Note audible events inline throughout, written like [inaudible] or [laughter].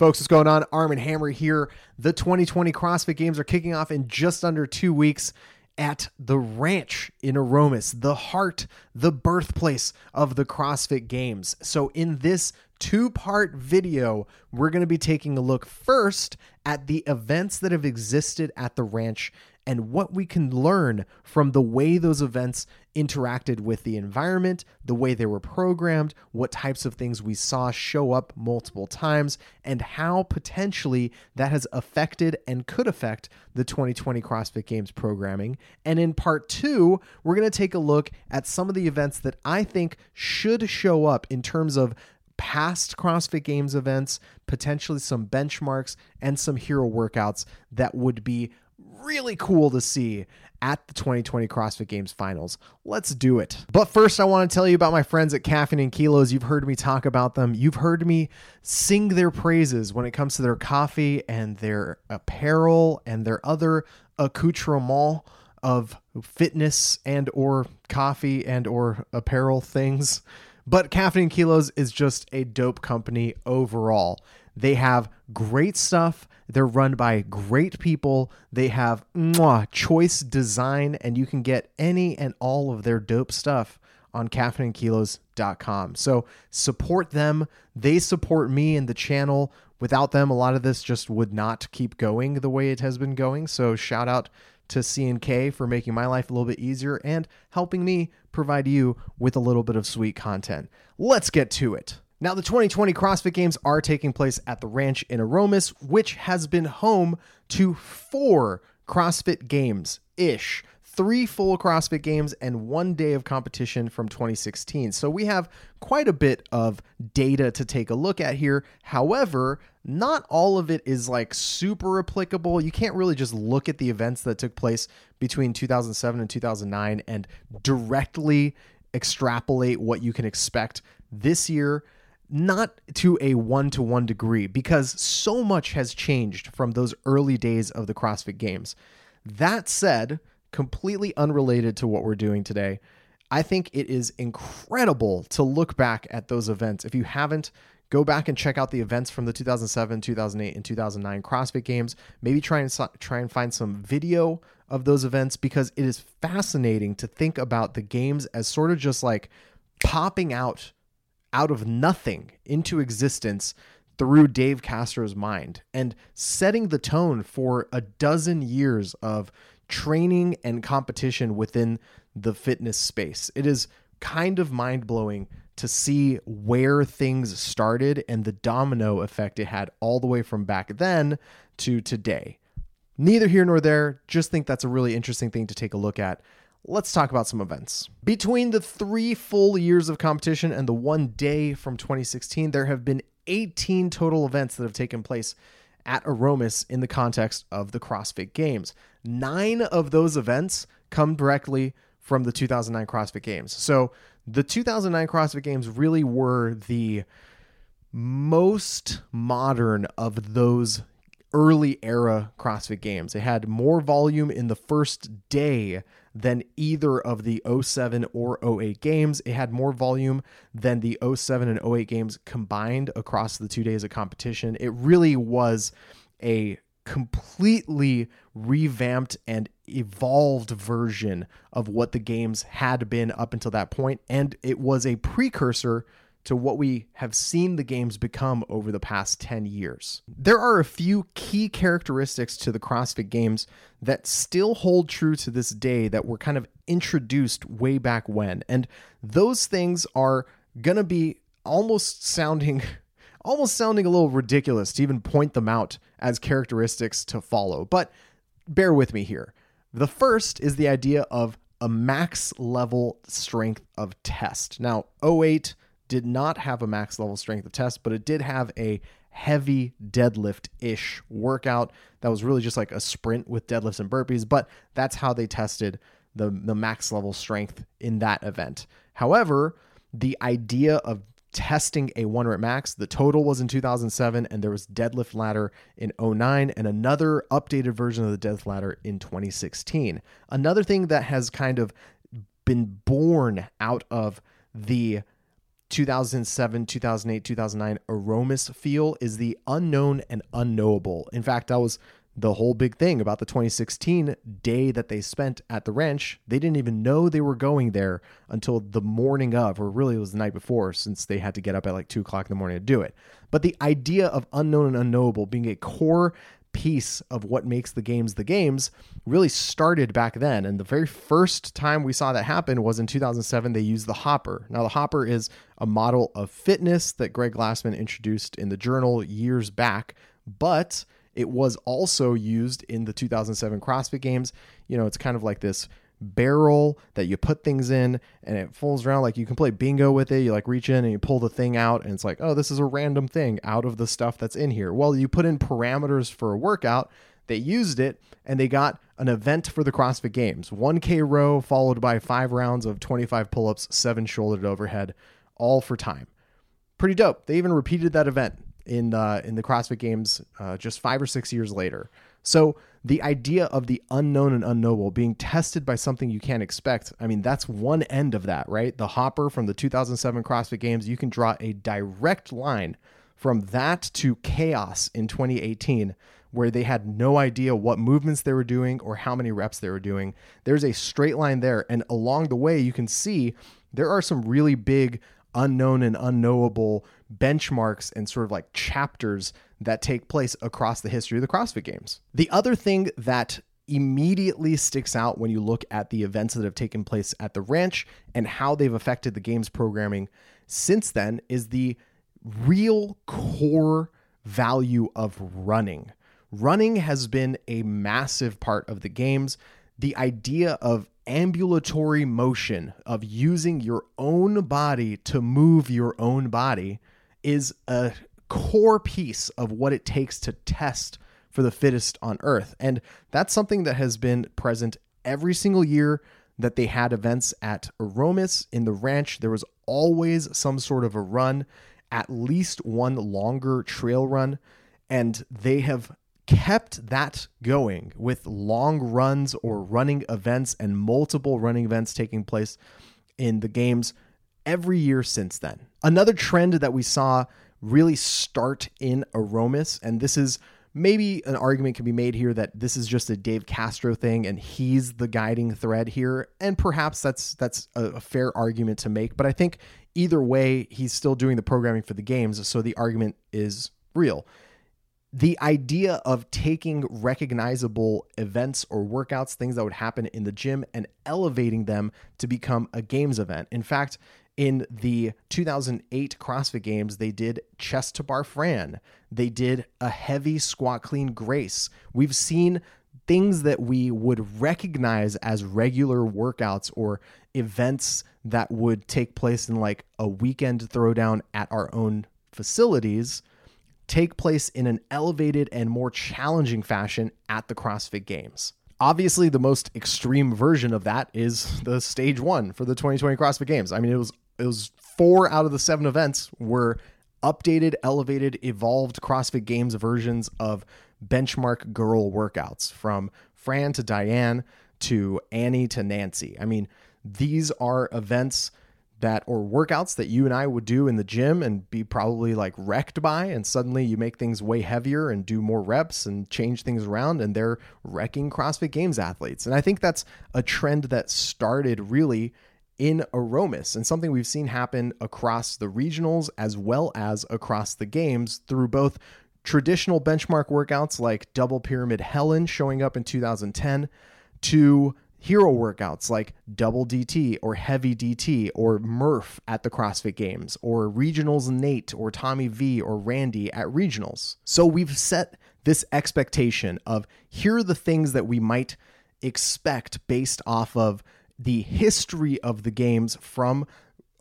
Folks, what's going on? Armen Hammer here. The 2020 CrossFit Games are kicking off in just under two weeks at the ranch in Aromas, the heart, the birthplace of the CrossFit Games. So, in this two part video, we're going to be taking a look first at the events that have existed at the ranch and what we can learn from the way those events interacted with the environment, the way they were programmed, what types of things we saw show up multiple times, and how potentially that has affected and could affect the 2020 CrossFit Games programming. And in part two, we're going to take a look at some of the events that I think should show up in terms of past CrossFit Games events, potentially some benchmarks, and some hero workouts that would be really cool to see at the 2020 CrossFit Games finals. Let's do it. But first, I want to tell you about my friends at Caffeine and Kilos. You've heard me talk about them. You've heard me sing their praises when it comes to their coffee and their apparel and their other accoutrement of fitness and or coffee and or apparel things. But Caffeine and Kilos is just a dope company overall. They have great stuff. They're run by great people. They have mwah, choice design, and you can get any and all of their dope stuff on caffeineandkilos.com. So support them. They support me and the channel. Without them, a lot of this just would not keep going the way it has been going. So shout out to C&K for making my life a little bit easier and helping me provide you with a little bit of sweet content. Let's get to it. Now, the 2020 CrossFit Games are taking place at the ranch in Aromas, which has been home to four CrossFit Games ish. Three full CrossFit games and one day of competition from 2016. So we have quite a bit of data to take a look at here. However, not all of it is like super applicable. You can't really just look at the events that took place between 2007 and 2009 and directly extrapolate what you can expect this year not to a one to one degree because so much has changed from those early days of the CrossFit Games. That said, completely unrelated to what we're doing today, I think it is incredible to look back at those events. If you haven't, go back and check out the events from the 2007, 2008, and 2009 CrossFit Games. Maybe try and try and find some video of those events because it is fascinating to think about the games as sort of just like popping out out of nothing into existence through Dave Castro's mind and setting the tone for a dozen years of training and competition within the fitness space. It is kind of mind blowing to see where things started and the domino effect it had all the way from back then to today. Neither here nor there, just think that's a really interesting thing to take a look at let's talk about some events. Between the three full years of competition and the one day from 2016, there have been 18 total events that have taken place at Aromas in the context of the CrossFit Games. Nine of those events come directly from the 2009 CrossFit Games. So the 2009 CrossFit Games really were the most modern of those early era CrossFit Games. It had more volume in the first day than either of the 07 or 08 games. It had more volume than the 07 and 08 games combined across the two days of competition. It really was a completely revamped and evolved version of what the games had been up until that point and it was a precursor to what we have seen the games become over the past 10 years. There are a few key characteristics to the CrossFit games that still hold true to this day that were kind of introduced way back when. And those things are going to be almost sounding [laughs] almost sounding a little ridiculous to even point them out as characteristics to follow. But bear with me here. The first is the idea of a max level strength of test. Now, 08 did not have a max level strength of test, but it did have a heavy deadlift ish workout that was really just like a sprint with deadlifts and burpees, but that's how they tested the, the max level strength in that event. However, the idea of testing a one rep max, the total was in 2007, and there was deadlift ladder in 09 and another updated version of the deadlift ladder in 2016. Another thing that has kind of been born out of the 2007, 2008, 2009 Aromas feel is the unknown and unknowable. In fact, that was the whole big thing about the 2016 day that they spent at the ranch. They didn't even know they were going there until the morning of, or really it was the night before, since they had to get up at like two o'clock in the morning to do it. But the idea of unknown and unknowable being a core piece of what makes the games the games really started back then. And the very first time we saw that happen was in 2007. They used the Hopper. Now, the Hopper is a model of fitness that Greg Glassman introduced in the journal years back, but it was also used in the 2007 CrossFit Games. You know, it's kind of like this barrel that you put things in and it folds around like you can play bingo with it. You like reach in and you pull the thing out and it's like, oh, this is a random thing out of the stuff that's in here. Well, you put in parameters for a workout, they used it and they got an event for the CrossFit Games 1K row followed by five rounds of 25 pull ups, seven shouldered overhead, all for time. Pretty dope. They even repeated that event in in the CrossFit Games uh, just five or six years later. So the idea of the unknown and unknowable being tested by something you can't expect, I mean, that's one end of that, right? The hopper from the 2007 CrossFit Games, you can draw a direct line from that to chaos in 2018 where they had no idea what movements they were doing or how many reps they were doing. There's a straight line there and along the way you can see there are some really big unknown and unknowable benchmarks and sort of like chapters that take place across the history of the CrossFit Games. The other thing that immediately sticks out when you look at the events that have taken place at the ranch and how they've affected the games programming since then is the real core value of running. Running has been a massive part of the games. The idea of ambulatory motion, of using your own body to move your own body, is a core piece of what it takes to test for the fittest on earth. And that's something that has been present every single year that they had events at Aromas in the ranch. There was always some sort of a run, at least one longer trail run. And they have kept that going with long runs or running events and multiple running events taking place in the games every year since then. Another trend that we saw really start in Aromas, and this is maybe an argument can be made here that this is just a Dave Castro thing and he's the guiding thread here. And perhaps that's that's a, fair argument to make but I think either way he's still doing the programming for the games. So the argument is real the idea of taking recognizable events or workouts things that would happen in the gym and elevating them to become a games event in fact in the 2008 CrossFit Games, they did chest to bar Fran. They did a heavy squat clean Grace. We've seen things that we would recognize as regular workouts or events that would take place in like a weekend throwdown at our own facilities take place in an elevated and more challenging fashion at the CrossFit Games. Obviously, the most extreme version of that is the stage one for the 2020 CrossFit Games. I mean, it was it was four out of the seven events were updated, elevated, evolved CrossFit Games versions of benchmark girl workouts from Fran to Diane to Annie to Nancy. I mean, these are events that or workouts that you and I would do in the gym and be probably like wrecked by and suddenly you make things way heavier and do more reps and change things around and they're wrecking CrossFit Games athletes. And I think that's a trend that started really in Aromas and something we've seen happen across the regionals as well as across the games through both traditional benchmark workouts like Double Pyramid Helen showing up in 2010 to hero workouts like Double DT or Heavy DT or Murph at the CrossFit Games or Regionals Nate or Tommy V or Randy at Regionals. So we've set this expectation of here are the things that we might expect based off of the history of the games from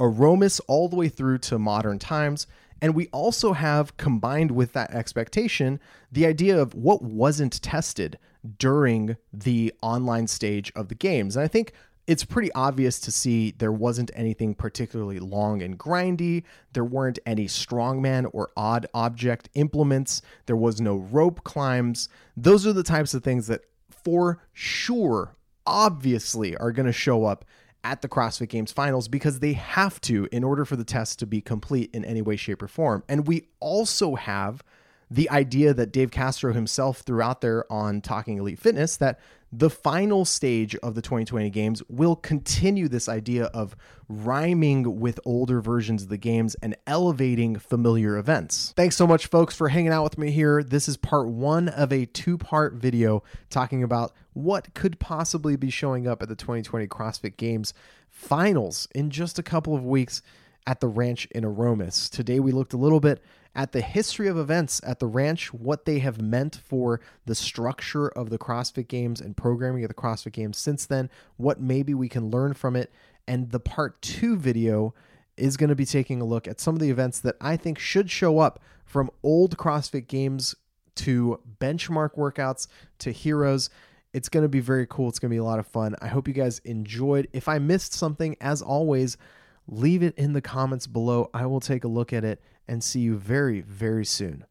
Aromas all the way through to modern times. And we also have combined with that expectation the idea of what wasn't tested during the online stage of the games. And I think it's pretty obvious to see there wasn't anything particularly long and grindy. There weren't any strongman or odd object implements. There was no rope climbs. Those are the types of things that for sure obviously are going to show up at the CrossFit Games finals because they have to in order for the test to be complete in any way, shape, or form. And we also have the idea that Dave Castro himself threw out there on Talking Elite Fitness that the final stage of the 2020 games will continue this idea of rhyming with older versions of the games and elevating familiar events. Thanks so much, folks, for hanging out with me here. This is part one of a two part video talking about what could possibly be showing up at the 2020 CrossFit Games finals in just a couple of weeks at the ranch in Aromas. Today we looked a little bit at the history of events at the ranch, what they have meant for the structure of the CrossFit Games and programming of the CrossFit Games since then, what maybe we can learn from it. And the part two video is going to be taking a look at some of the events that I think should show up from old CrossFit Games to benchmark workouts to heroes. It's going to be very cool. It's going to be a lot of fun. I hope you guys enjoyed. If I missed something, as always, leave it in the comments below. I will take a look at it and see you very, very soon.